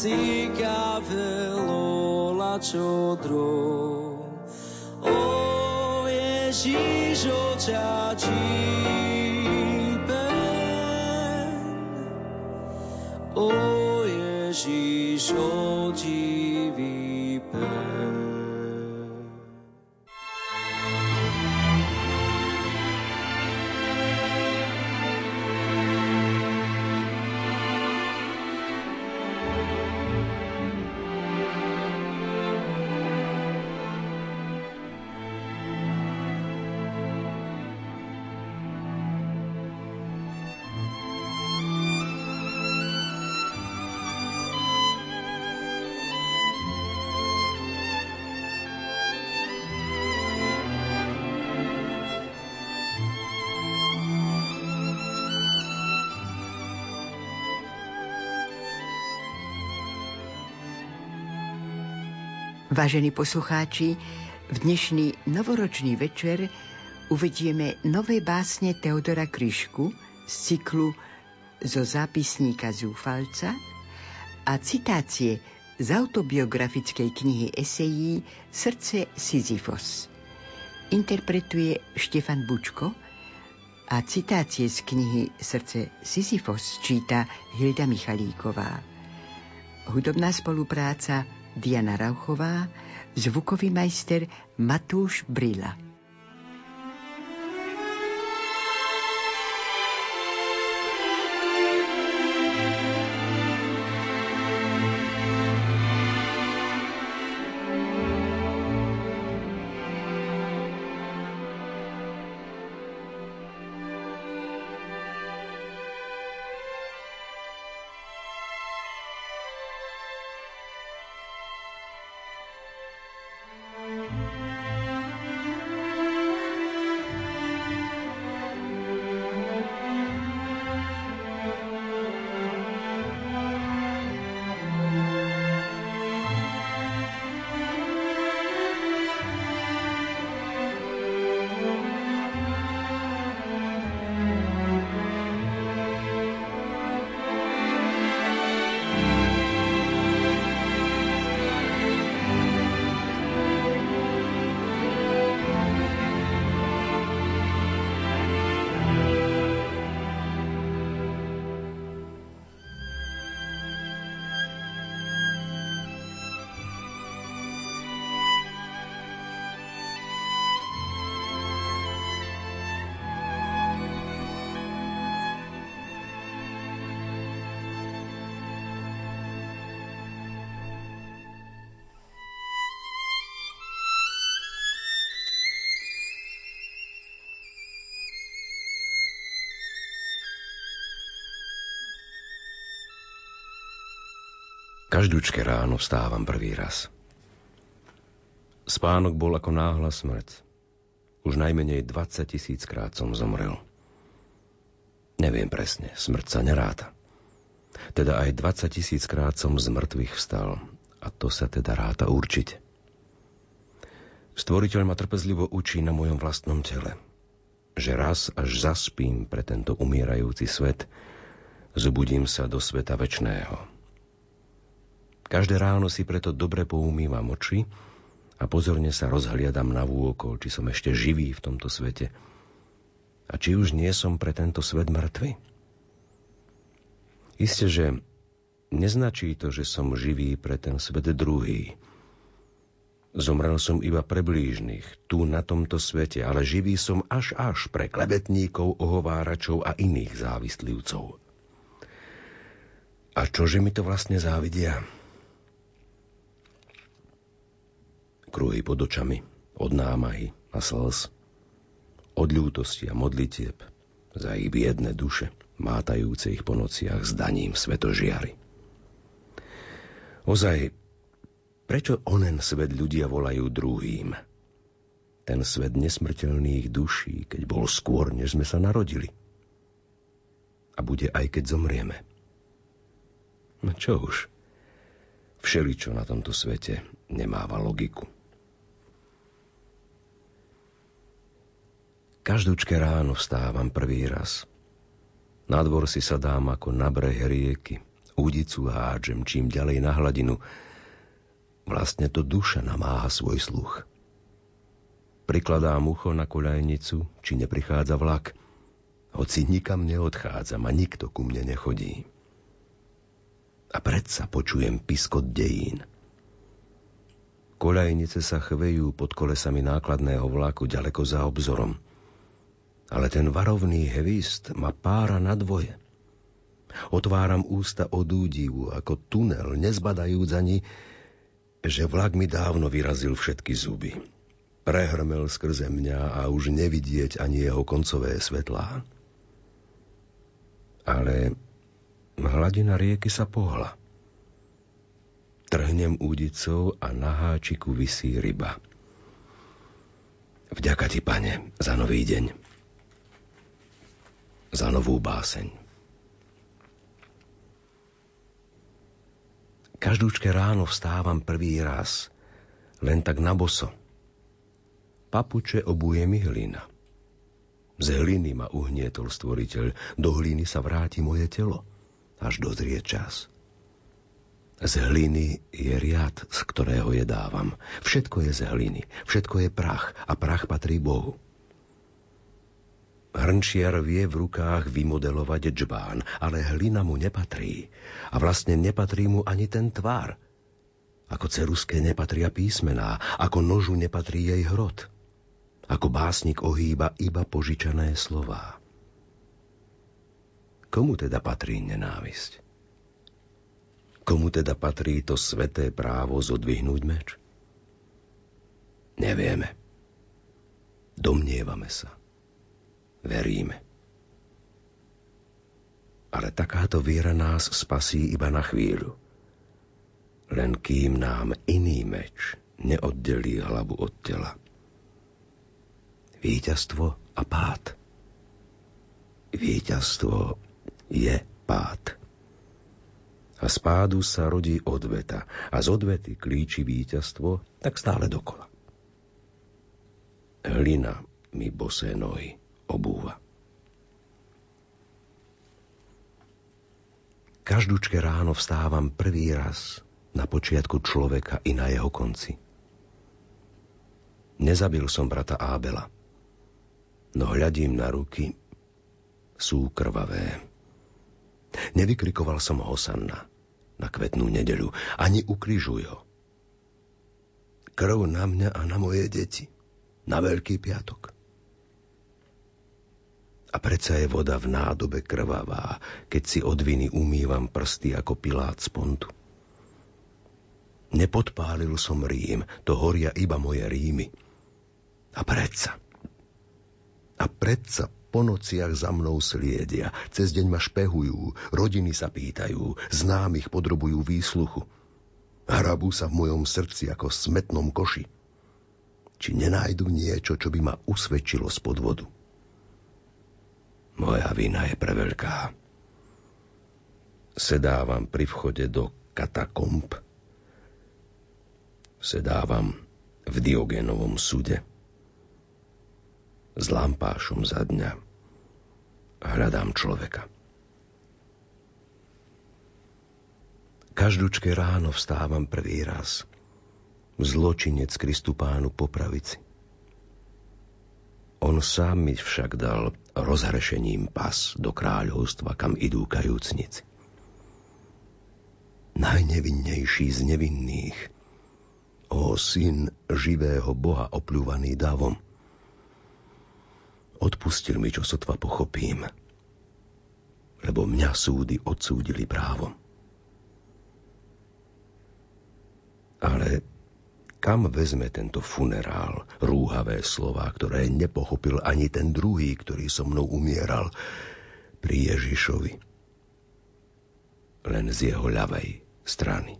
si kafelo lačo dro. O Ježíš oča Vážení poslucháči, v dnešný novoročný večer uvedieme nové básne Teodora Kryšku z cyklu zo zápisníka Zúfalca a citácie z autobiografickej knihy esejí Srdce Sisyfos. Interpretuje Štefan Bučko a citácie z knihy Srdce Sisyfos číta Hilda Michalíková. Hudobná spolupráca Diana Rauchová, zvukový majster Matúš Brila. Každúčke ráno vstávam prvý raz. Spánok bol ako náhla smrť. Už najmenej 20 tisíc krát som zomrel. Neviem presne, smrť sa neráta. Teda aj 20 tisíc krát som z mŕtvych vstal. A to sa teda ráta určite. Stvoriteľ ma trpezlivo učí na mojom vlastnom tele, že raz až zaspím pre tento umierajúci svet, zobudím sa do sveta večného Každé ráno si preto dobre poumývam oči a pozorne sa rozhliadam na vôkol, či som ešte živý v tomto svete a či už nie som pre tento svet mŕtvy. Isté, že neznačí to, že som živý pre ten svet druhý. Zomrel som iba pre blížnych, tu na tomto svete, ale živý som až až pre klebetníkov, ohováračov a iných závislivcov. A čože mi to vlastne závidia? Kruhy pod očami, od námahy a slz, od ľútosti a modlitieb za ich biedne duše, mátajúce ich po nociach s daním svetožiary. Ozaj, prečo onen svet ľudia volajú druhým? Ten svet nesmrteľných duší, keď bol skôr, než sme sa narodili. A bude aj keď zomrieme. No čo už, všeličo na tomto svete nemáva logiku. Každúčke ráno vstávam prvý raz. Na dvor si sadám ako na breh rieky. Údicu hádžem čím ďalej na hladinu. Vlastne to duša namáha svoj sluch. Prikladám ucho na koľajnicu, či neprichádza vlak. Hoci nikam neodchádzam a nikto ku mne nechodí. A predsa počujem piskot dejín. Koľajnice sa chvejú pod kolesami nákladného vlaku ďaleko za obzorom. Ale ten varovný hevist ma pára na dvoje. Otváram ústa od údivu, ako tunel, nezbadajúc ani, že vlak mi dávno vyrazil všetky zuby. Prehrmel skrze mňa a už nevidieť ani jeho koncové svetlá. Ale hladina rieky sa pohla. Trhnem údicou a na háčiku visí ryba. Vďaka ti, pane, za nový deň. Za novú báseň. Každúčke ráno vstávam prvý raz, len tak na boso. Papuče obuje mi hlina. Z hliny ma uhnietol stvoriteľ, do hliny sa vráti moje telo, až dozrie čas. Z hliny je riad, z ktorého je dávam. Všetko je z hliny, všetko je prach a prach patrí Bohu. Hrnčiar vie v rukách vymodelovať džbán, ale hlina mu nepatrí. A vlastne nepatrí mu ani ten tvár. Ako ceruske nepatria písmená, ako nožu nepatrí jej hrot. Ako básnik ohýba iba požičané slová. Komu teda patrí nenávisť? Komu teda patrí to sveté právo zodvihnúť meč? Nevieme. Domnievame sa veríme. Ale takáto viera nás spasí iba na chvíľu. Len kým nám iný meč neoddelí hlavu od tela. Výťazstvo a pád. Výťazstvo je pád. A z pádu sa rodí odveta a z odvety klíči víťazstvo tak stále dokola. Hlina mi bosé nohy obúva. Každúčke ráno vstávam prvý raz na počiatku človeka i na jeho konci. Nezabil som brata Ábela, no hľadím na ruky, sú krvavé. Nevykrikoval som Hosanna na kvetnú nedeľu, ani ukrižuj ho. Krv na mňa a na moje deti, na Veľký piatok. A predsa je voda v nádobe krvavá, keď si od viny umývam prsty ako pilát z pontu. Nepodpálil som Rím, to horia iba moje rímy. A predsa, a predsa po nociach za mnou sliedia, cez deň ma špehujú, rodiny sa pýtajú, známych podrobujú výsluchu. Hrabú sa v mojom srdci ako v smetnom koši. Či nenájdu niečo, čo by ma usvedčilo z podvodu. Moja vina je preveľká. Sedávam pri vchode do katakomb. Sedávam v Diogenovom súde. S lampášom za dňa. Hľadám človeka. Každúčke ráno vstávam prvý raz. Zločinec Kristupánu po pravici. On sám mi však dal rozhrešením pas do kráľovstva, kam idú kajúcnici. Najnevinnejší z nevinných, o syn živého Boha opľúvaný davom. Odpustil mi, čo sotva pochopím, lebo mňa súdy odsúdili právom. Ale kam vezme tento funerál rúhavé slova, ktoré nepochopil ani ten druhý, ktorý so mnou umieral pri Ježišovi. Len z jeho ľavej strany.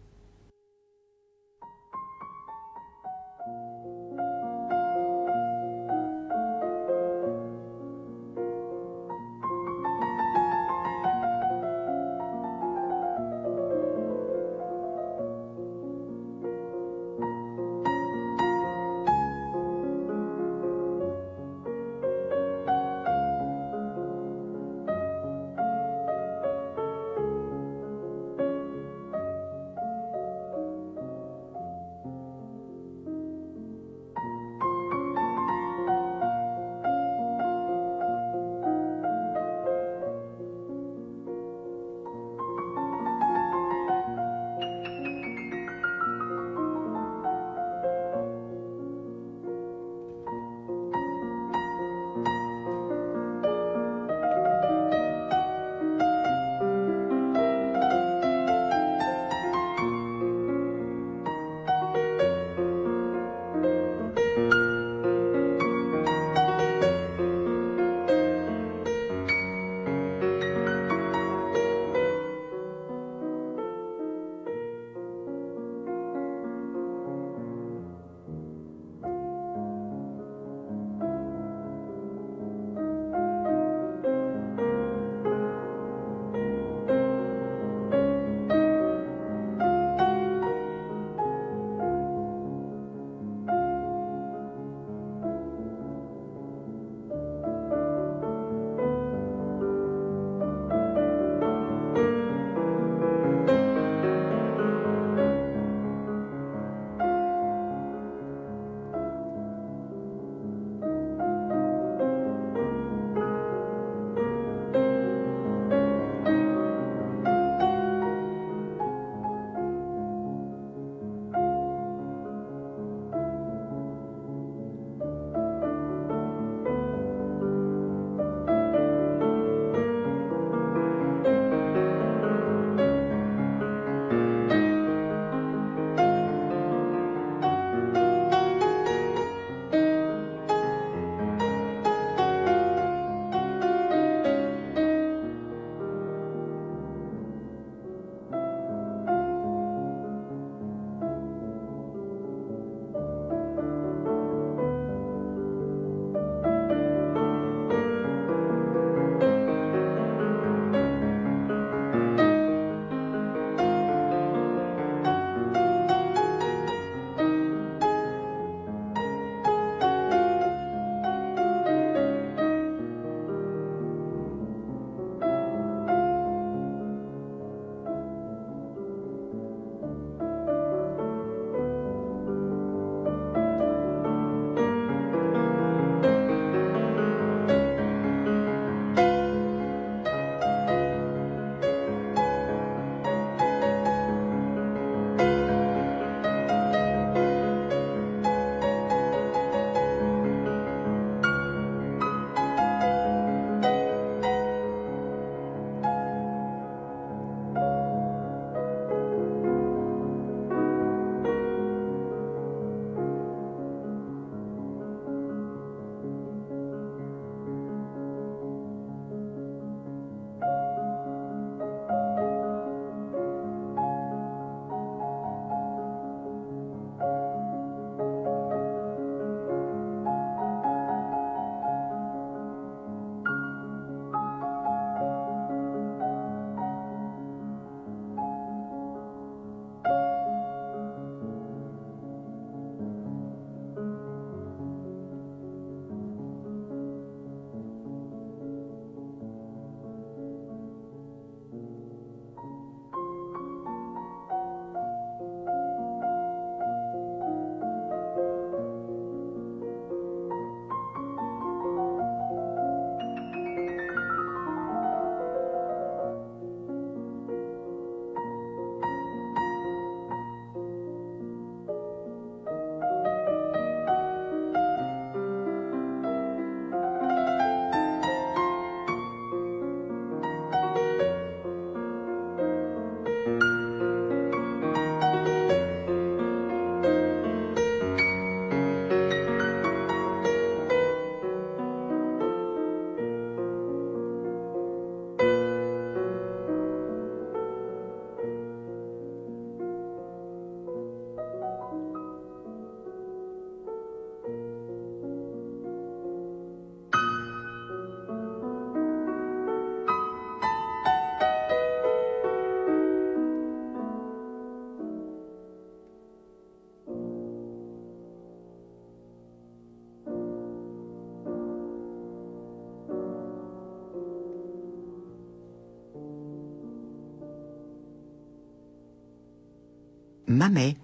Mame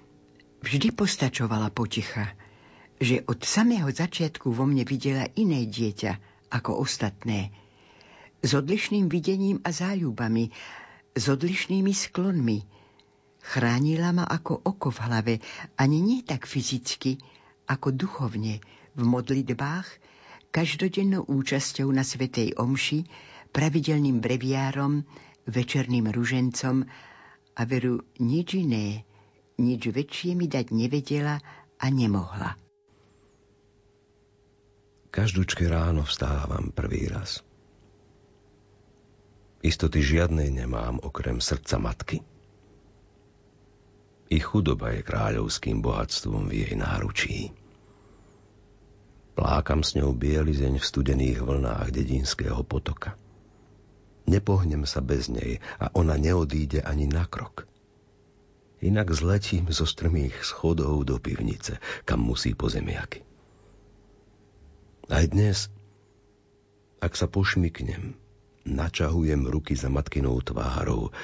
vždy postačovala poticha, že od samého začiatku vo mne videla iné dieťa ako ostatné. S odlišným videním a záľubami, s odlišnými sklonmi. Chránila ma ako oko v hlave, ani nie tak fyzicky, ako duchovne, v modlitbách, každodennou účasťou na Svetej Omši, pravidelným breviárom, večerným ružencom a veru nič iné, nič väčšie mi dať nevedela a nemohla. Každúčke ráno vstávam prvý raz. Istoty žiadnej nemám okrem srdca matky. I chudoba je kráľovským bohatstvom v jej náručí. Plákam s ňou bielizeň v studených vlnách dedinského potoka. Nepohnem sa bez nej a ona neodíde ani na krok. Inak zletím zo strmých schodov do pivnice, kam musí po zemiaky. Aj dnes, ak sa pošmyknem, načahujem ruky za matkinou tvárou,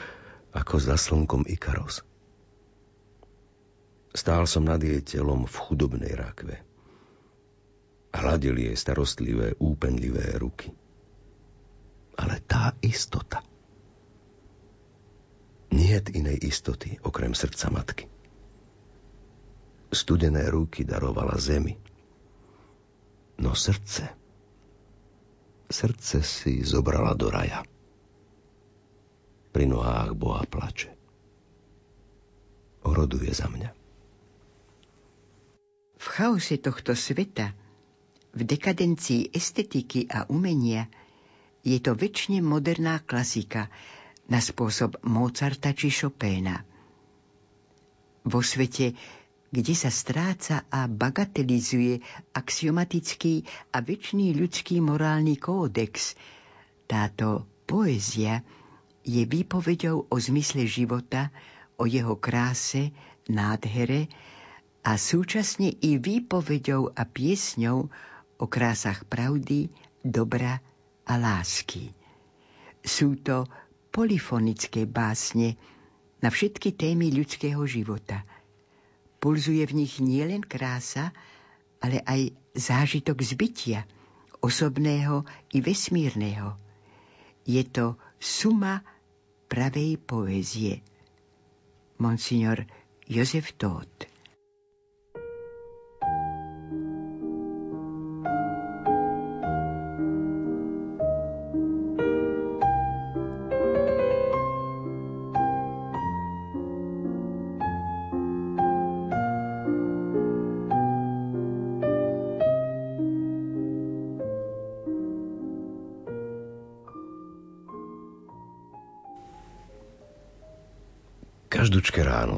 ako za slnkom Ikaros. Stál som nad jej telom v chudobnej rakve – Hladil jej starostlivé, úpenlivé ruky. Ale tá istota. Niet inej istoty, okrem srdca matky. Studené ruky darovala zemi. No srdce, srdce si zobrala do raja. Pri nohách Boha plače. Oroduje za mňa. V chaose tohto sveta v dekadencii estetiky a umenia je to väčšine moderná klasika na spôsob Mozarta či Chopéna. Vo svete, kde sa stráca a bagatelizuje axiomatický a väčší ľudský morálny kódex, táto poézia je výpovedou o zmysle života, o jeho kráse, nádhere a súčasne i výpovedou a piesňou o krásach pravdy, dobra a lásky. Sú to polifonické básne na všetky témy ľudského života. Pulzuje v nich nielen krása, ale aj zážitok zbytia, osobného i vesmírneho. Je to suma pravej poézie. Monsignor Jozef Todt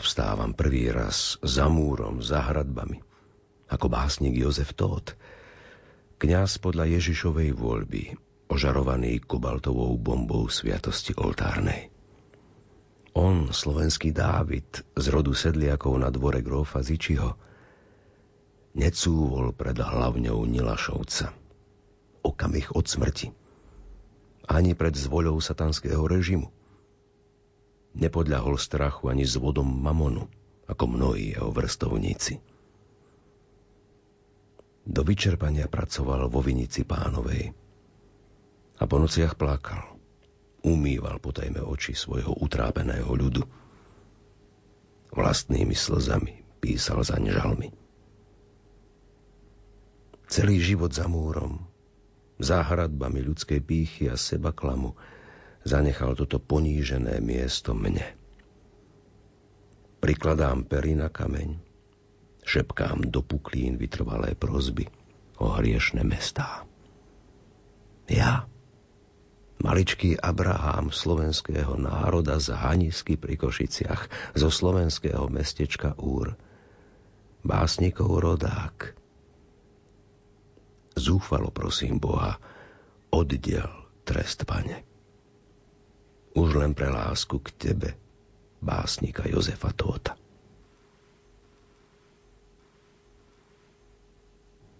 vstávam prvý raz za múrom, za hradbami, ako básnik Jozef Tóth, kňaz podľa Ježišovej voľby, ožarovaný kobaltovou bombou sviatosti oltárnej. On, slovenský Dávid, z rodu sedliakov na dvore grófa Zičiho, necúvol pred hlavňou Nilašovca. Okamih od smrti. Ani pred zvoľou satanského režimu – nepodľahol strachu ani zvodom mamonu, ako mnohí jeho vrstovníci. Do vyčerpania pracoval vo vinici pánovej a po nociach plakal. Umýval potajme oči svojho utrápeného ľudu. Vlastnými slzami písal zaň žalmy. Celý život za múrom, za hradbami ľudskej pýchy a seba klamu, zanechal toto ponížené miesto mne. Prikladám pery na kameň, šepkám do puklín vytrvalé prozby o hriešne mestá. Ja, maličký Abraham slovenského národa z Hanisky pri Košiciach, zo slovenského mestečka Úr, básnikov rodák. Zúfalo prosím Boha, oddiel trest, pane už len pre lásku k tebe, básnika Jozefa Tóta.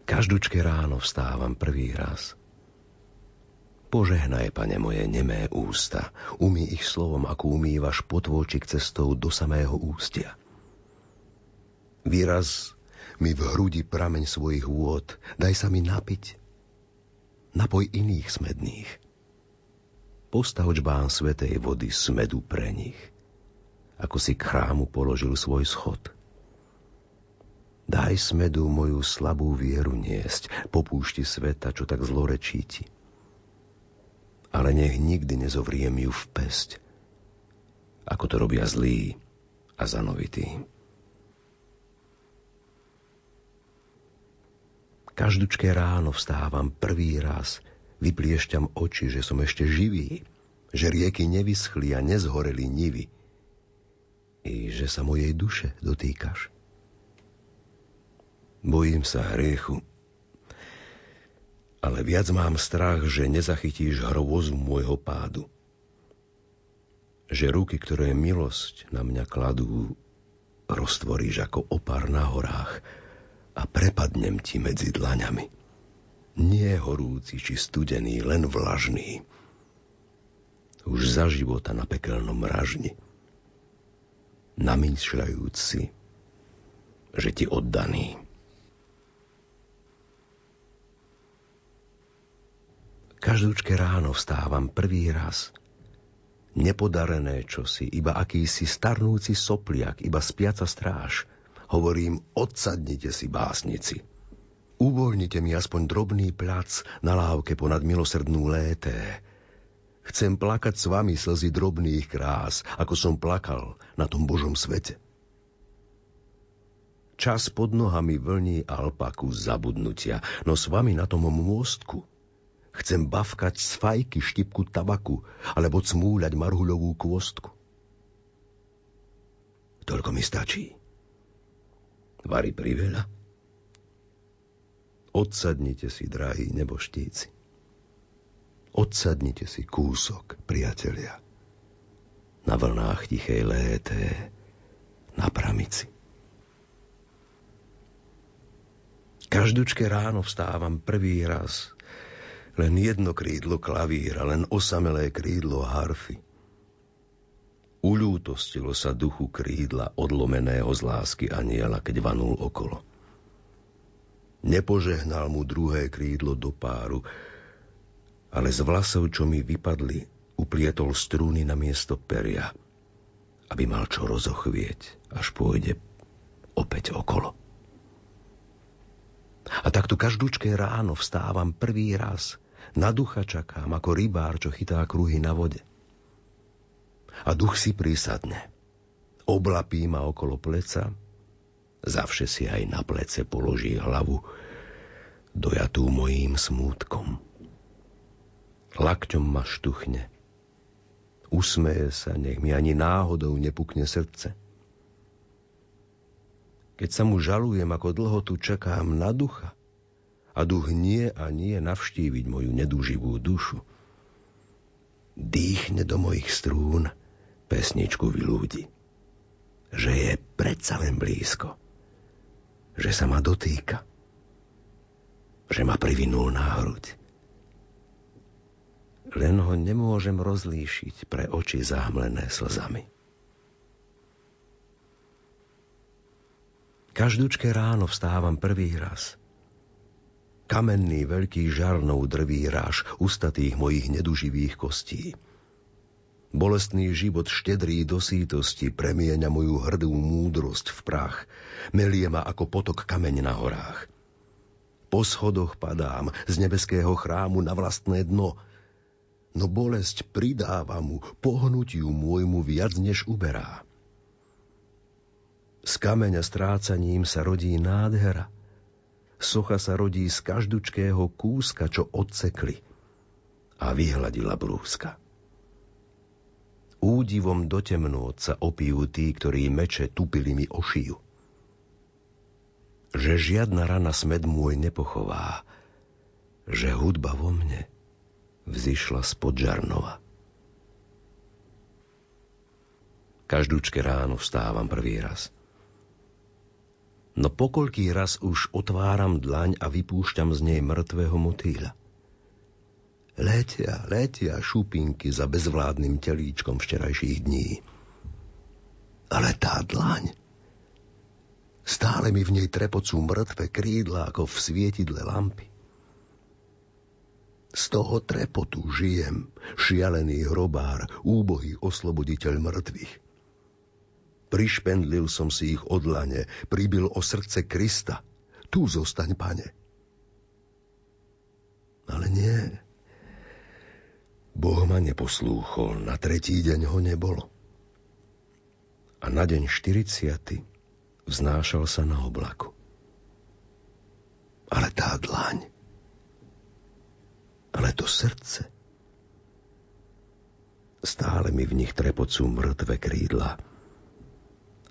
Každúčke ráno vstávam prvý raz. Požehnaj, pane moje, nemé ústa, umí ich slovom, ako umývaš potôčik cestou do samého ústia. Výraz mi v hrudi prameň svojich vôd, daj sa mi napiť. Napoj iných smedných. Postav čbán svetej vody smedu pre nich, ako si k chrámu položil svoj schod. Daj smedu moju slabú vieru niesť, popúšti sveta, čo tak zlorečí ti. Ale nech nikdy nezovriem ju v pesť, ako to robia zlí a zanovití. Každučké ráno vstávam prvý raz, vypliešťam oči, že som ešte živý, že rieky nevyschli a nezhoreli nivy i že sa mojej duše dotýkaš. Bojím sa hriechu, ale viac mám strach, že nezachytíš hrôzu môjho pádu. Že ruky, ktoré milosť na mňa kladú, roztvoríš ako opár na horách – a prepadnem ti medzi dlaňami. Nie horúci či studený, len vlažný. Už za života na pekelnom ražni. Namýšľajúc si, že ti oddaný. Každúčke ráno vstávam prvý raz. Nepodarené čosi, iba akýsi starnúci sopliak, iba spiaca stráž – Hovorím, odsadnite si, básnici. Uvoľnite mi aspoň drobný plac na lávke ponad milosrdnú lété. Chcem plakať s vami slzy drobných krás, ako som plakal na tom Božom svete. Čas pod nohami vlní alpaku zabudnutia, no s vami na tom môstku chcem bavkať z fajky štipku tabaku alebo cmúľať marhuľovú kôstku. Toľko mi stačí. Vary priveľa? Odsadnite si, drahí neboštíci. Odsadnite si kúsok, priatelia. Na vlnách tichej lété, na pramici. Každučke ráno vstávam prvý raz. Len jedno krídlo klavíra, len osamelé krídlo harfy. Uľútostilo sa duchu krídla odlomeného z lásky aniela, keď vanul okolo. Nepožehnal mu druhé krídlo do páru, ale z vlasov, čo mi vypadli, uplietol strúny na miesto peria, aby mal čo rozochvieť, až pôjde opäť okolo. A takto každúčké ráno vstávam prvý raz, na ducha čakám, ako rybár, čo chytá kruhy na vode – a duch si prísadne. Oblapí ma okolo pleca, zavše si aj na plece položí hlavu, dojatú mojím smútkom. Lakťom ma štuchne. Usmeje sa, nech mi ani náhodou nepukne srdce. Keď sa mu žalujem, ako dlho tu čakám na ducha, a duch nie a nie navštíviť moju nedúživú dušu, dýchne do mojich strún – pesničku ľudí. Že je predsa len blízko. Že sa ma dotýka. Že ma privinul na hruď. Len ho nemôžem rozlíšiť pre oči zahmlené slzami. Každúčke ráno vstávam prvý raz. Kamenný veľký žarnou drví ráž ustatých mojich neduživých kostí. Bolestný život štedrý do sítosti premieňa moju hrdú múdrosť v prach. Melie ma ako potok kameň na horách. Po schodoch padám z nebeského chrámu na vlastné dno, no bolesť pridáva mu pohnutiu môjmu viac než uberá. Z kameňa strácaním sa rodí nádhera. Socha sa rodí z každučkého kúska, čo odsekli a vyhladila brúska. Údivom do sa opijú tí, ktorí meče tupili mi o šiju. Že žiadna rana smed môj nepochová, že hudba vo mne vzýšla spod Žarnova. Každúčke ráno vstávam prvý raz. No pokoľký raz už otváram dlaň a vypúšťam z nej mŕtvého motýľa. Letia, letia šupinky za bezvládnym telíčkom včerajších dní. Ale tá dlaň, Stále mi v nej trepocú mŕtve krídla ako v svietidle lampy. Z toho trepotu žijem, šialený hrobár, úbohý osloboditeľ mŕtvych. Prišpendlil som si ich odlane, pribil o srdce Krista. Tu zostaň, pane. Ale nie. Boh ma neposlúchol, na tretí deň ho nebolo. A na deň 40. vznášal sa na oblaku. Ale tá dlaň, ale to srdce, stále mi v nich trepocú mŕtve krídla,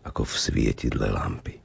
ako v svietidle lampy.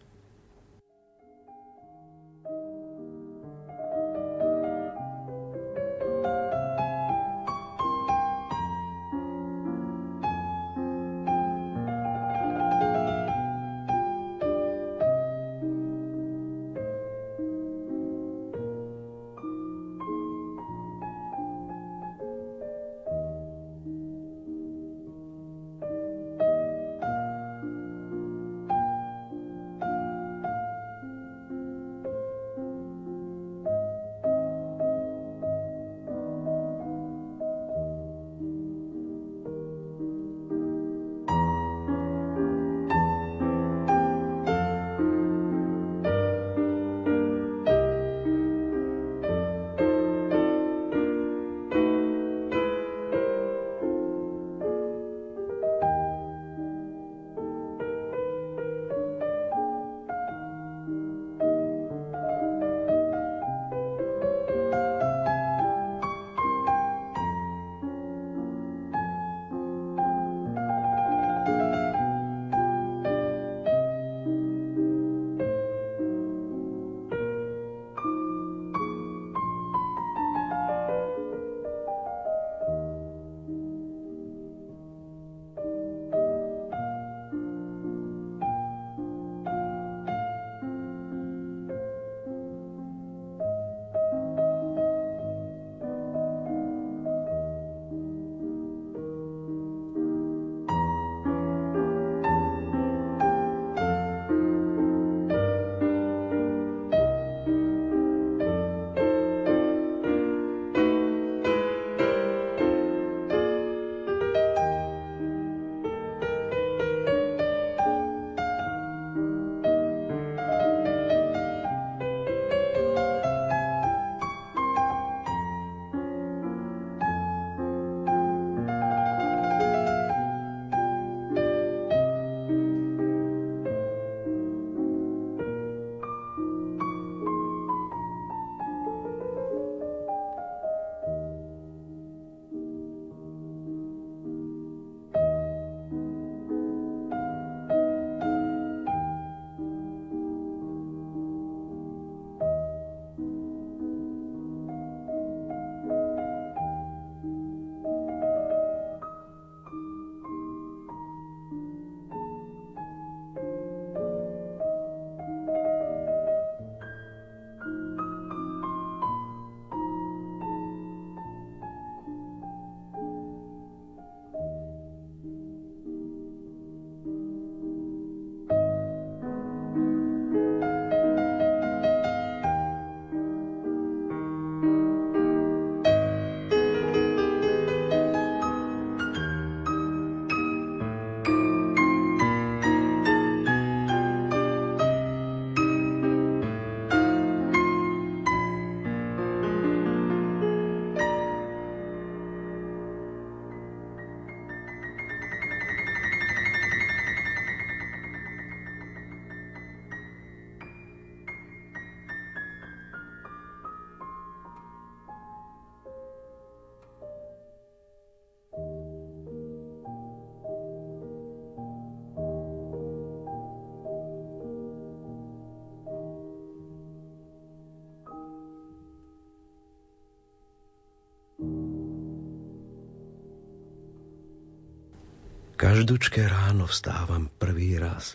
Každúčké ráno vstávam prvý raz.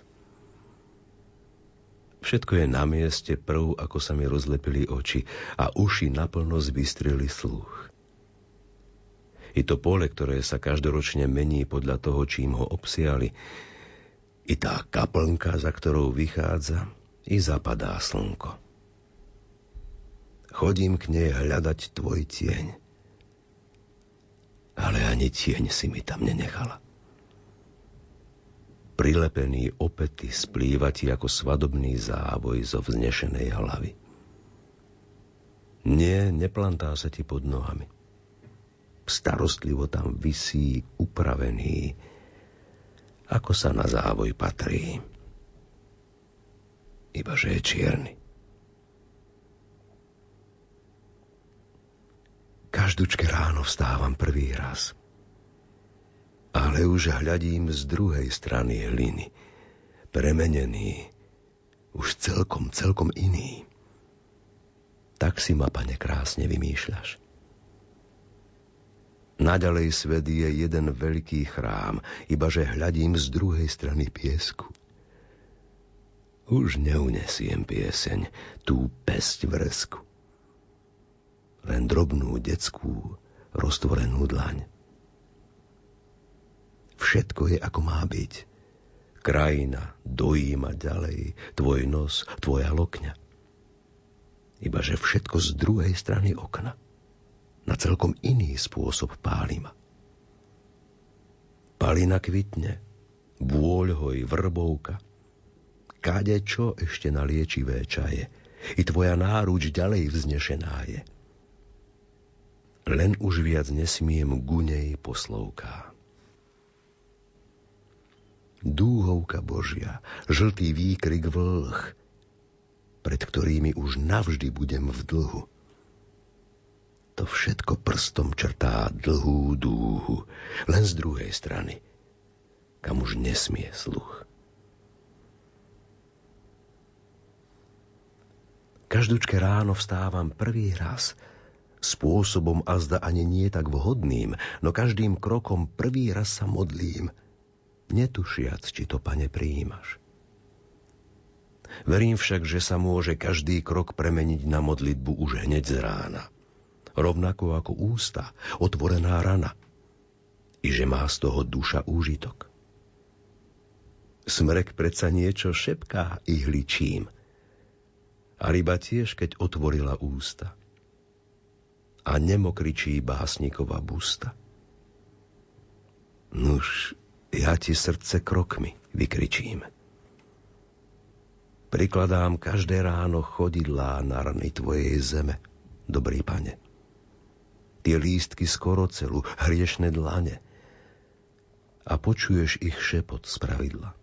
Všetko je na mieste prv, ako sa mi rozlepili oči a uši naplno zbystrili sluch. I to pole, ktoré sa každoročne mení podľa toho, čím ho obsiali, i tá kaplnka, za ktorou vychádza, I zapadá slnko. Chodím k nej hľadať tvoj tieň. Ale ani tieň si mi tam nenechala. Prilepený opety splýva ako svadobný závoj zo vznešenej hlavy. Nie, neplantá sa ti pod nohami. Starostlivo tam visí upravený, ako sa na závoj patrí. Ibaže je čierny. Každučke ráno vstávam prvý raz – ale už hľadím z druhej strany hliny. Premenený, už celkom, celkom iný. Tak si ma, pane, krásne vymýšľaš. Naďalej svet je jeden veľký chrám, ibaže hľadím z druhej strany piesku. Už neunesiem pieseň, tú pesť vrsku. Len drobnú detskú roztvorenú dlaň. Všetko je ako má byť. Krajina dojíma ďalej, tvoj nos, tvoja lokňa. Ibaže všetko z druhej strany okna. Na celkom iný spôsob pálima. Palina kvitne, bôľ hoj, vrbovka. Kade čo ešte na liečivé čaje. I tvoja náruč ďalej vznešená je. Len už viac nesmiem gunej poslovká dúhovka Božia, žltý výkrik vlh, pred ktorými už navždy budem v dlhu. To všetko prstom črtá dlhú dúhu, len z druhej strany, kam už nesmie sluch. Každúčke ráno vstávam prvý raz, spôsobom azda ani nie tak vhodným, no každým krokom prvý raz sa modlím – netušiac, či to, pane, prijímaš. Verím však, že sa môže každý krok premeniť na modlitbu už hneď z rána. Rovnako ako ústa, otvorená rana. I že má z toho duša úžitok. Smrek predsa niečo šepká i hličím. A ryba tiež, keď otvorila ústa. A nemokričí básnikova busta. Nuž, ja ti srdce krokmi vykričím. Prikladám každé ráno chodidlá na rany tvojej zeme, dobrý pane. Tie lístky skoro celú, hriešne dlane. A počuješ ich šepot z pravidla.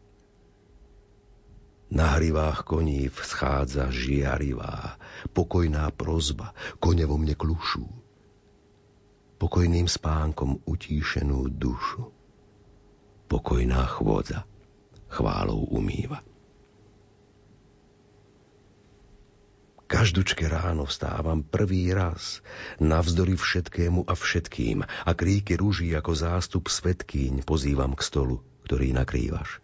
Na hrivách koní vschádza žiarivá, pokojná prozba, kone vo mne klušú. Pokojným spánkom utíšenú dušu pokojná chôdza chválou umýva. Každučke ráno vstávam prvý raz, navzdory všetkému a všetkým a kríky rúží ako zástup svetkýň pozývam k stolu, ktorý nakrývaš.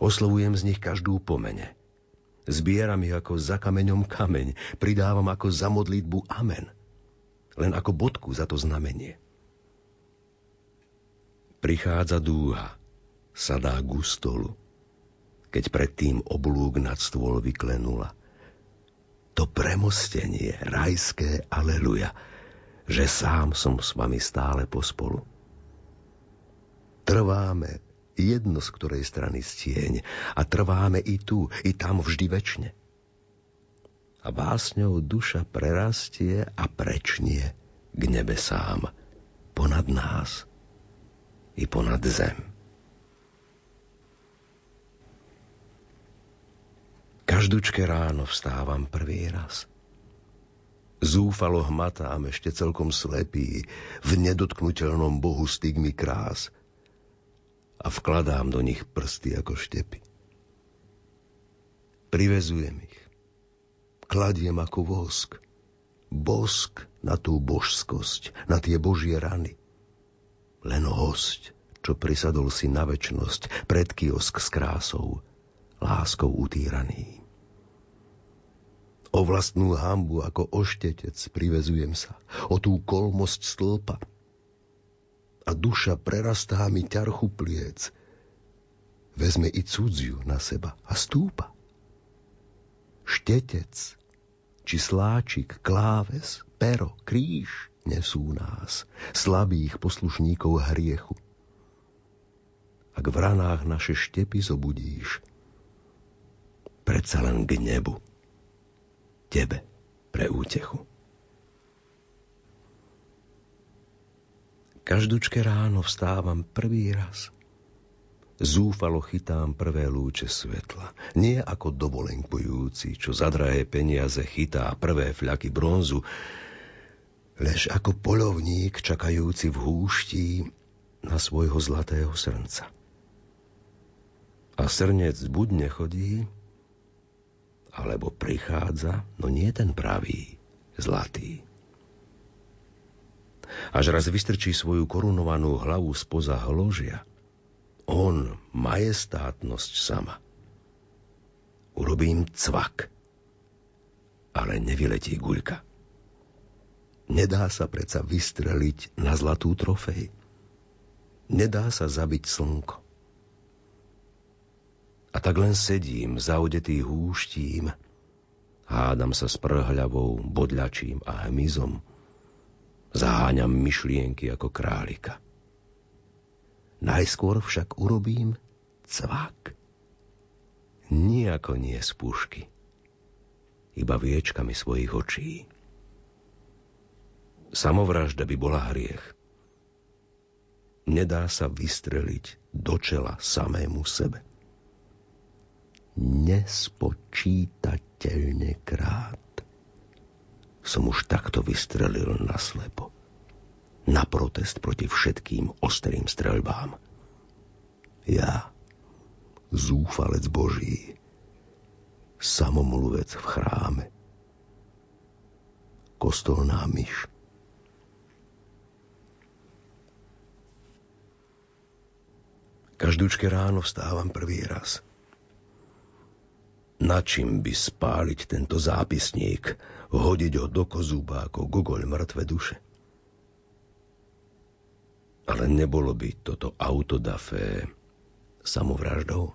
Oslovujem z nich každú pomene. Zbieram ich ako za kameňom kameň, pridávam ako za modlitbu amen. Len ako bodku za to znamenie. Prichádza dúha, sadá k stolu, keď predtým oblúk nad stôl vyklenula. To premostenie, rajské aleluja, že sám som s vami stále pospolu. Trváme jedno z ktorej strany stieň a trváme i tu, i tam vždy väčšine. A básňou duša prerastie a prečnie k nebesám ponad nás i ponad zem. Každučke ráno vstávam prvý raz. Zúfalo hmatám ešte celkom slepý v nedotknutelnom bohu stigmy krás a vkladám do nich prsty ako štepy. Privezujem ich. Kladiem ako vosk. Bosk na tú božskosť, na tie božie rany len host, čo prisadol si na väčnosť pred kiosk s krásou, láskou utýraný. O vlastnú hambu ako oštetec privezujem sa, o tú kolmosť stĺpa. A duša prerastá mi ťarchu pliec, vezme i cudziu na seba a stúpa. štetec, či sláčik, kláves, pero, kríž nesú nás, slabých poslušníkov hriechu. Ak v ranách naše štepy zobudíš, predsa len k nebu, tebe pre útechu. Každúčke ráno vstávam prvý raz. Zúfalo chytám prvé lúče svetla. Nie ako dovolenkujúci, čo za drahé peniaze chytá prvé fľaky bronzu, lež ako polovník čakajúci v húšti na svojho zlatého srnca. A srnec buď nechodí, alebo prichádza, no nie ten pravý, zlatý. Až raz vystrčí svoju korunovanú hlavu spoza hložia. On, majestátnosť sama. Urobím cvak, ale nevyletí guľka. Nedá sa predsa vystreliť na zlatú trofej. Nedá sa zabiť slnko. A tak len sedím, zaudetý húštím, hádam sa s prhľavou, bodľačím a hmyzom, Zaháňam myšlienky ako králika. Najskôr však urobím cvak. Nijako nie z pušky, iba viečkami svojich očí. Samovražda by bola hriech. Nedá sa vystreliť do čela samému sebe. Nespočítateľne krát som už takto vystrelil na slepo. Na protest proti všetkým ostrým streľbám. Ja, zúfalec Boží, samomluvec v chráme, kostolná myš. Každúčke ráno vstávam prvý raz – na čím by spáliť tento zápisník, hodiť ho do kozúba ako gogoľ mŕtve duše? Ale nebolo by toto autodafé samovraždou?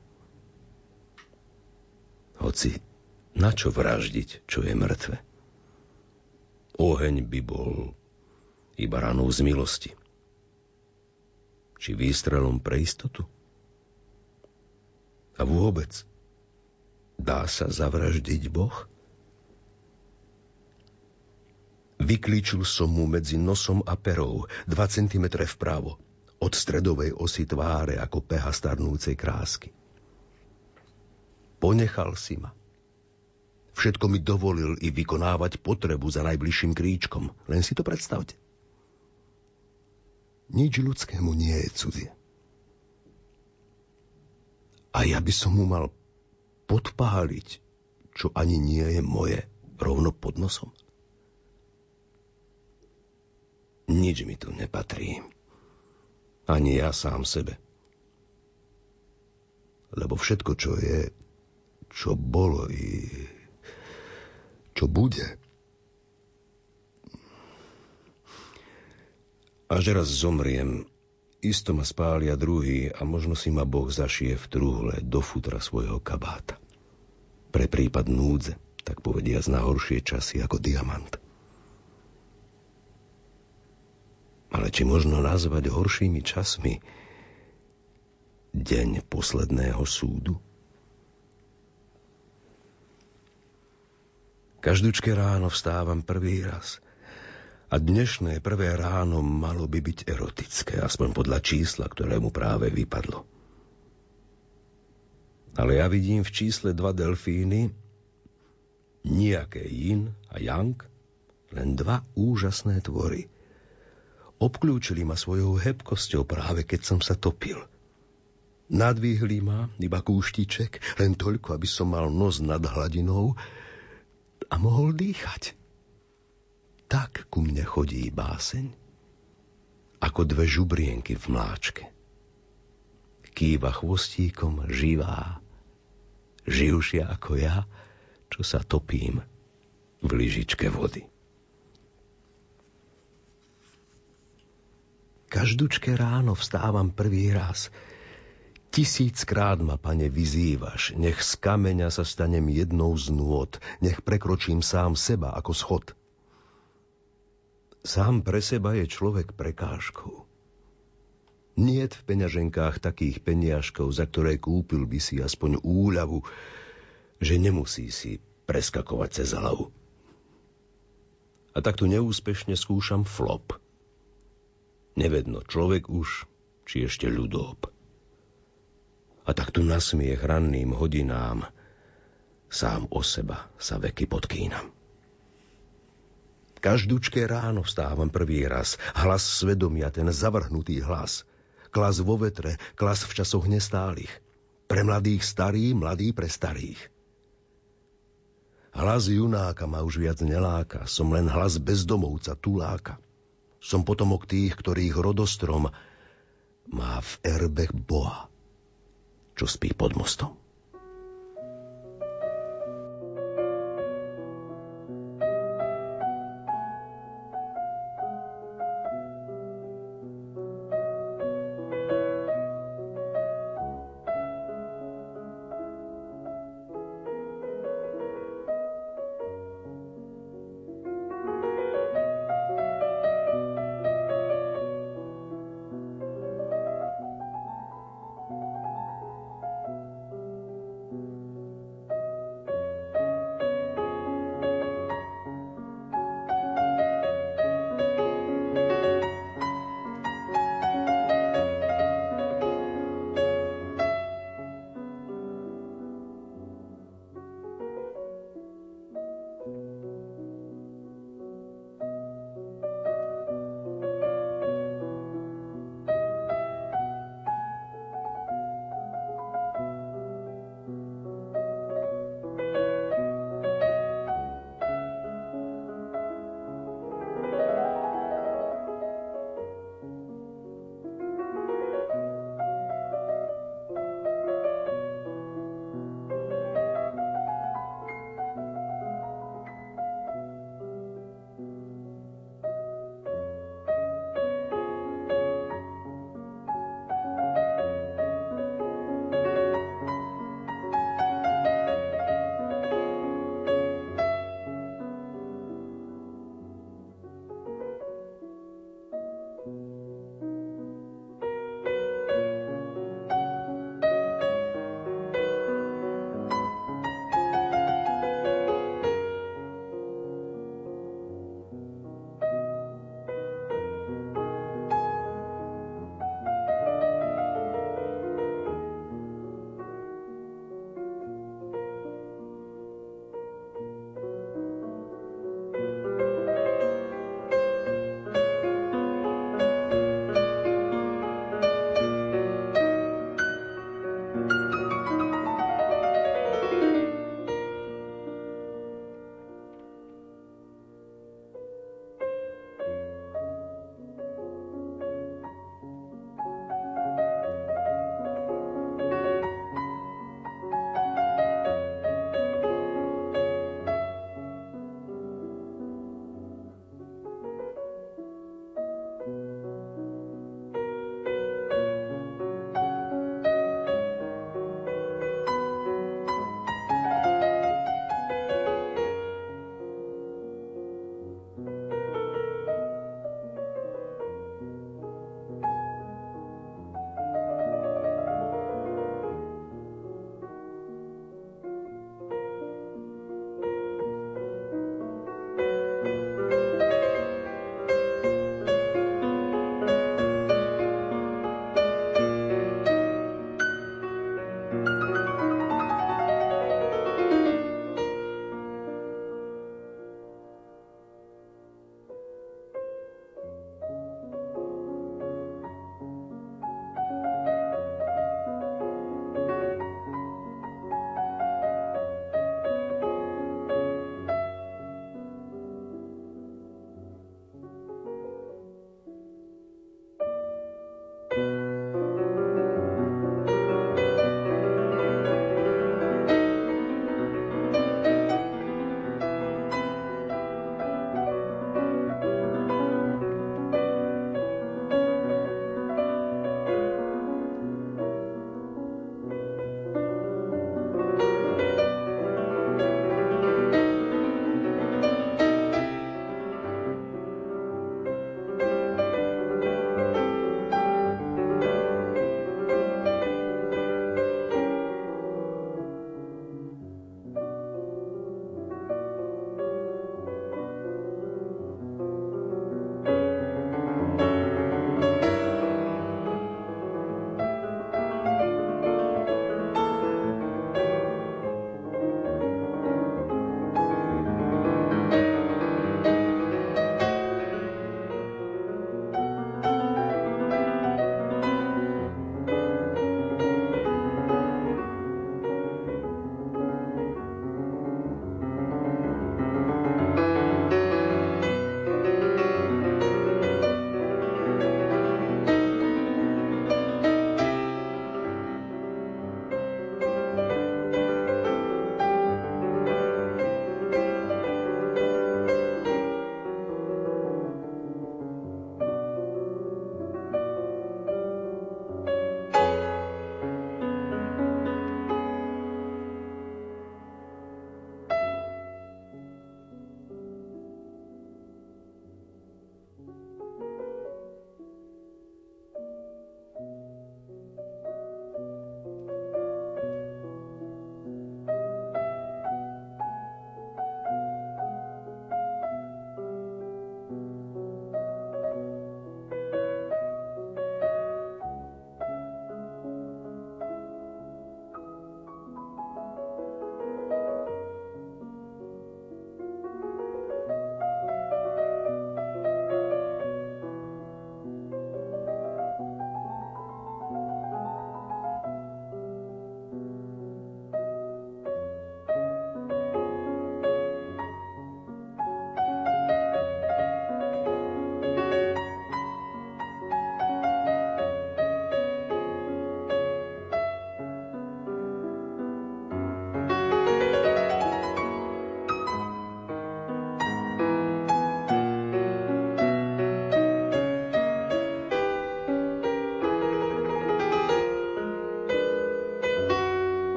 Hoci na čo vraždiť, čo je mŕtve? Oheň by bol iba ranou z milosti. Či výstrelom pre istotu? A vôbec – Dá sa zavraždiť Boh? Vyklíčil som mu medzi nosom a perou 2 cm vpravo, od stredovej osy tváre ako peha starnúcej krásky. Ponechal si ma. Všetko mi dovolil i vykonávať potrebu za najbližším kríčkom. Len si to predstavte. Nič ľudskému nie je cudzie. A ja by som mu mal podpáliť, čo ani nie je moje, rovno pod nosom? Nič mi tu nepatrí. Ani ja sám sebe. Lebo všetko, čo je, čo bolo i čo bude, až raz zomriem, Isto ma spália druhý a možno si ma Boh zašije v truhle do futra svojho kabáta. Pre prípad núdze, tak povediac na horšie časy ako diamant. Ale či možno nazvať horšími časmi deň posledného súdu? Každúčke ráno vstávam prvý raz – a dnešné prvé ráno malo by byť erotické, aspoň podľa čísla, ktoré mu práve vypadlo. Ale ja vidím v čísle dva delfíny, nejaké yin a yang, len dva úžasné tvory. Obklúčili ma svojou hebkosťou práve keď som sa topil. Nadvihli ma iba kúštiček, len toľko, aby som mal nos nad hladinou a mohol dýchať tak ku mne chodí báseň, ako dve žubrienky v mláčke. Kýva chvostíkom živá, živšia ako ja, čo sa topím v lyžičke vody. Každúčke ráno vstávam prvý raz, Tisíckrát ma, pane, vyzývaš, nech z kameňa sa stanem jednou z nôd, nech prekročím sám seba ako schod. Sám pre seba je človek prekážkou. Niet v peňaženkách takých peniažkov, za ktoré kúpil by si aspoň úľavu, že nemusí si preskakovať cez hlavu. A takto neúspešne skúšam flop. Nevedno človek už, či ešte ľudób a tak tu nasmiech ranným hodinám sám o seba sa veky podkýnam. Každúčké ráno vstávam prvý raz, hlas svedomia, ten zavrhnutý hlas. Klas vo vetre, klas v časoch nestálych. Pre mladých starý, mladý pre starých. Hlas junáka ma už viac neláka, som len hlas bezdomovca, tuláka. Som potomok tých, ktorých rodostrom má v erbe Boha čo spí pod mostom.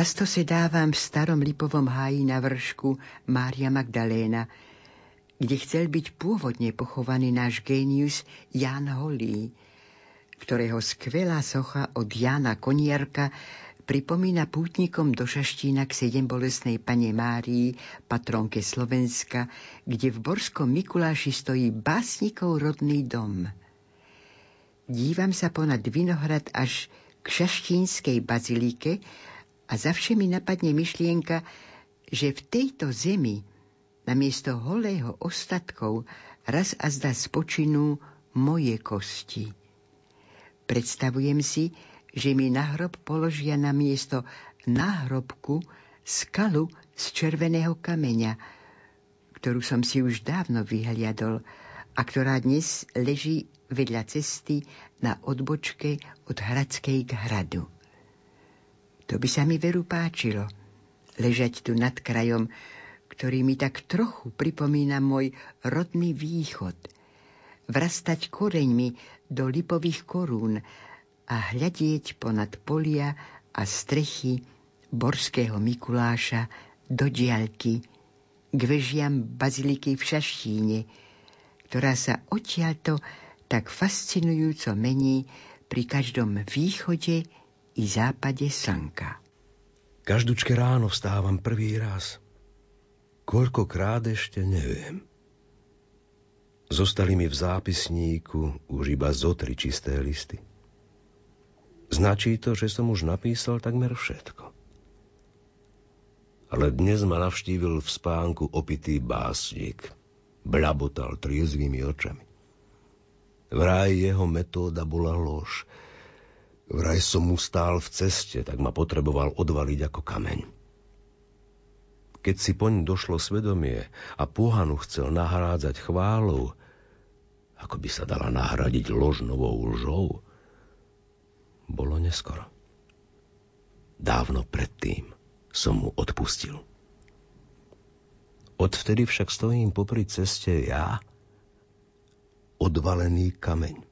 Často sedávam v starom lipovom háji na vršku Mária Magdaléna, kde chcel byť pôvodne pochovaný náš génius Jan Holý, ktorého skvelá socha od Jana Konierka pripomína pútnikom do Šaštína k sedem bolesnej pane Márii, patronke Slovenska, kde v Borskom Mikuláši stojí básnikov rodný dom. Dívam sa ponad Vinohrad až k Šaštínskej bazilike a zavše mi napadne myšlienka, že v tejto zemi namiesto holého ostatkov raz a zda spočinú moje kosti. Predstavujem si, že mi na hrob položia na miesto náhrobku skalu z červeného kameňa, ktorú som si už dávno vyhliadol a ktorá dnes leží vedľa cesty na odbočke od Hradskej k hradu. To by sa mi veru páčilo, ležať tu nad krajom, ktorý mi tak trochu pripomína môj rodný východ. Vrastať koreňmi do lipových korún a hľadieť ponad polia a strechy Borského Mikuláša do diaľky k vežiam baziliky v Šaštíne, ktorá sa odtiaľto tak fascinujúco mení pri každom východe i západe slnka. Každúčke ráno vstávam prvý raz. Koľkokrát ešte neviem. Zostali mi v zápisníku už iba zo tri čisté listy. Značí to, že som už napísal takmer všetko. Ale dnes ma navštívil v spánku opitý básnik. Blabotal triezvými očami. Vraj jeho metóda bola lož – Vraj som mu stál v ceste, tak ma potreboval odvaliť ako kameň. Keď si poň došlo svedomie a pohanu chcel nahrádzať chválou, ako by sa dala nahradiť lož novou lžou, bolo neskoro. Dávno predtým som mu odpustil. Odvtedy však stojím popri ceste ja, odvalený kameň.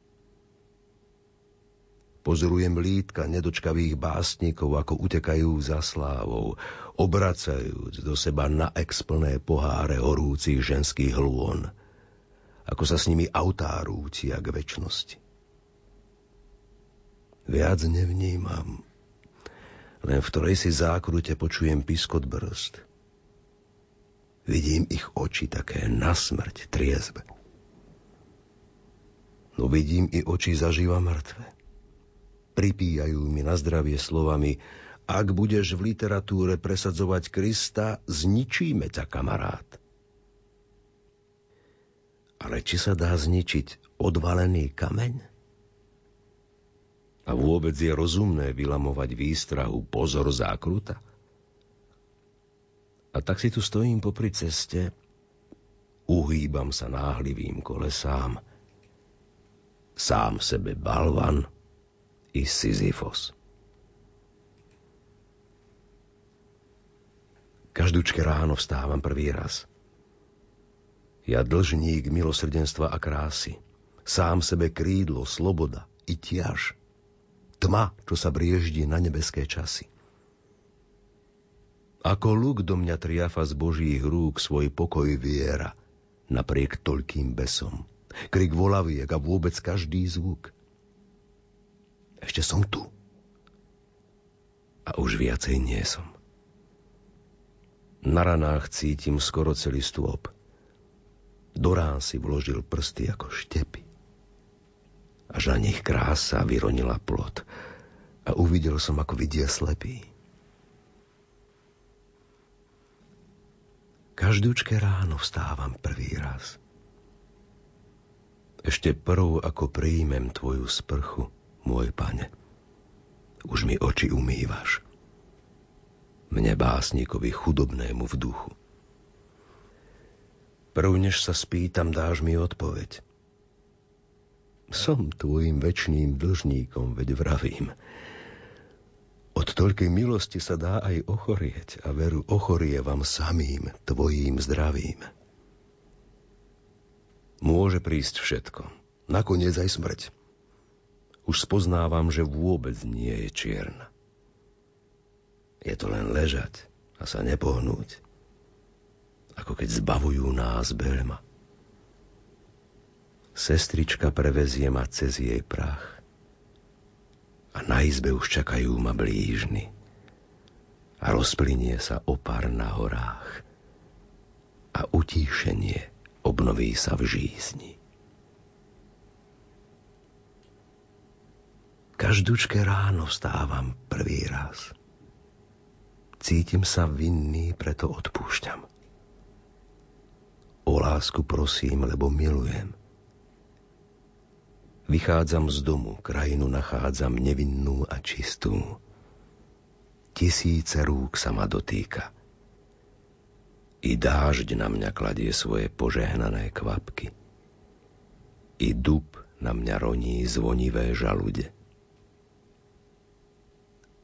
Pozorujem lítka nedočkavých básnikov, ako utekajú za slávou, obracajúc do seba na explné poháre horúcich ženských hlôn, ako sa s nimi autá rúcia k väčšnosti. Viac nevnímam, len v ktorej si zákrute počujem piskot brzd. Vidím ich oči také na smrť triezbe. No vidím i oči zaživa mŕtve pripíjajú mi na zdravie slovami Ak budeš v literatúre presadzovať Krista, zničíme ťa, kamarát. Ale či sa dá zničiť odvalený kameň? A vôbec je rozumné vylamovať výstrahu pozor zákruta? A tak si tu stojím popri ceste, uhýbam sa náhlivým kolesám, sám sebe balvan, i Sisyfos. Každúčke ráno vstávam prvý raz. Ja dlžník milosrdenstva a krásy. Sám sebe krídlo, sloboda i tiaž. Tma, čo sa brieždi na nebeské časy. Ako luk do mňa triafa z božích rúk svoj pokoj viera, napriek toľkým besom. Krik volaviek a vôbec každý zvuk – ešte som tu. A už viacej nie som. Na ranách cítim skoro celý stôp. Do rán si vložil prsty ako štepy. Až na nich krása vyronila plot a uvidel som, ako vidia slepý. Každúčke ráno vstávam prvý raz. Ešte prv, ako príjmem tvoju sprchu, môj pane. Už mi oči umývaš. Mne básnikovi chudobnému v duchu. Prv než sa spýtam, dáš mi odpoveď. Som tvojim väčšným dlžníkom, veď vravím. Od toľkej milosti sa dá aj ochorieť a veru ochorie vám samým, tvojím zdravím. Môže prísť všetko, nakoniec aj smrť už spoznávam, že vôbec nie je čierna. Je to len ležať a sa nepohnúť. Ako keď zbavujú nás beľma. Sestrička prevezie ma cez jej prach a na izbe už čakajú ma blížny a rozplynie sa opar na horách a utíšenie obnoví sa v žízni. Každúčke ráno vstávam prvý raz. Cítim sa vinný, preto odpúšťam. O lásku prosím, lebo milujem. Vychádzam z domu, krajinu nachádzam nevinnú a čistú. Tisíce rúk sa ma dotýka. I dážď na mňa kladie svoje požehnané kvapky. I dub na mňa roní zvonivé žalude.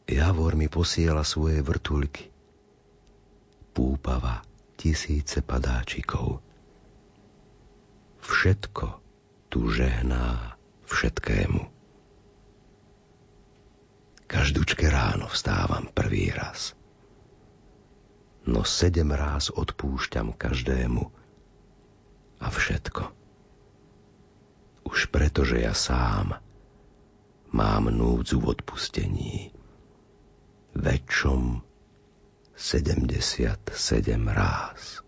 Javor mi posiela svoje vrtulky. Púpava tisíce padáčikov. Všetko tu žehná všetkému. Každúčke ráno vstávam prvý raz. No sedem ráz odpúšťam každému a všetko. Už preto, že ja sám mám núdzu v odpustení. Väčšom 77 ráz.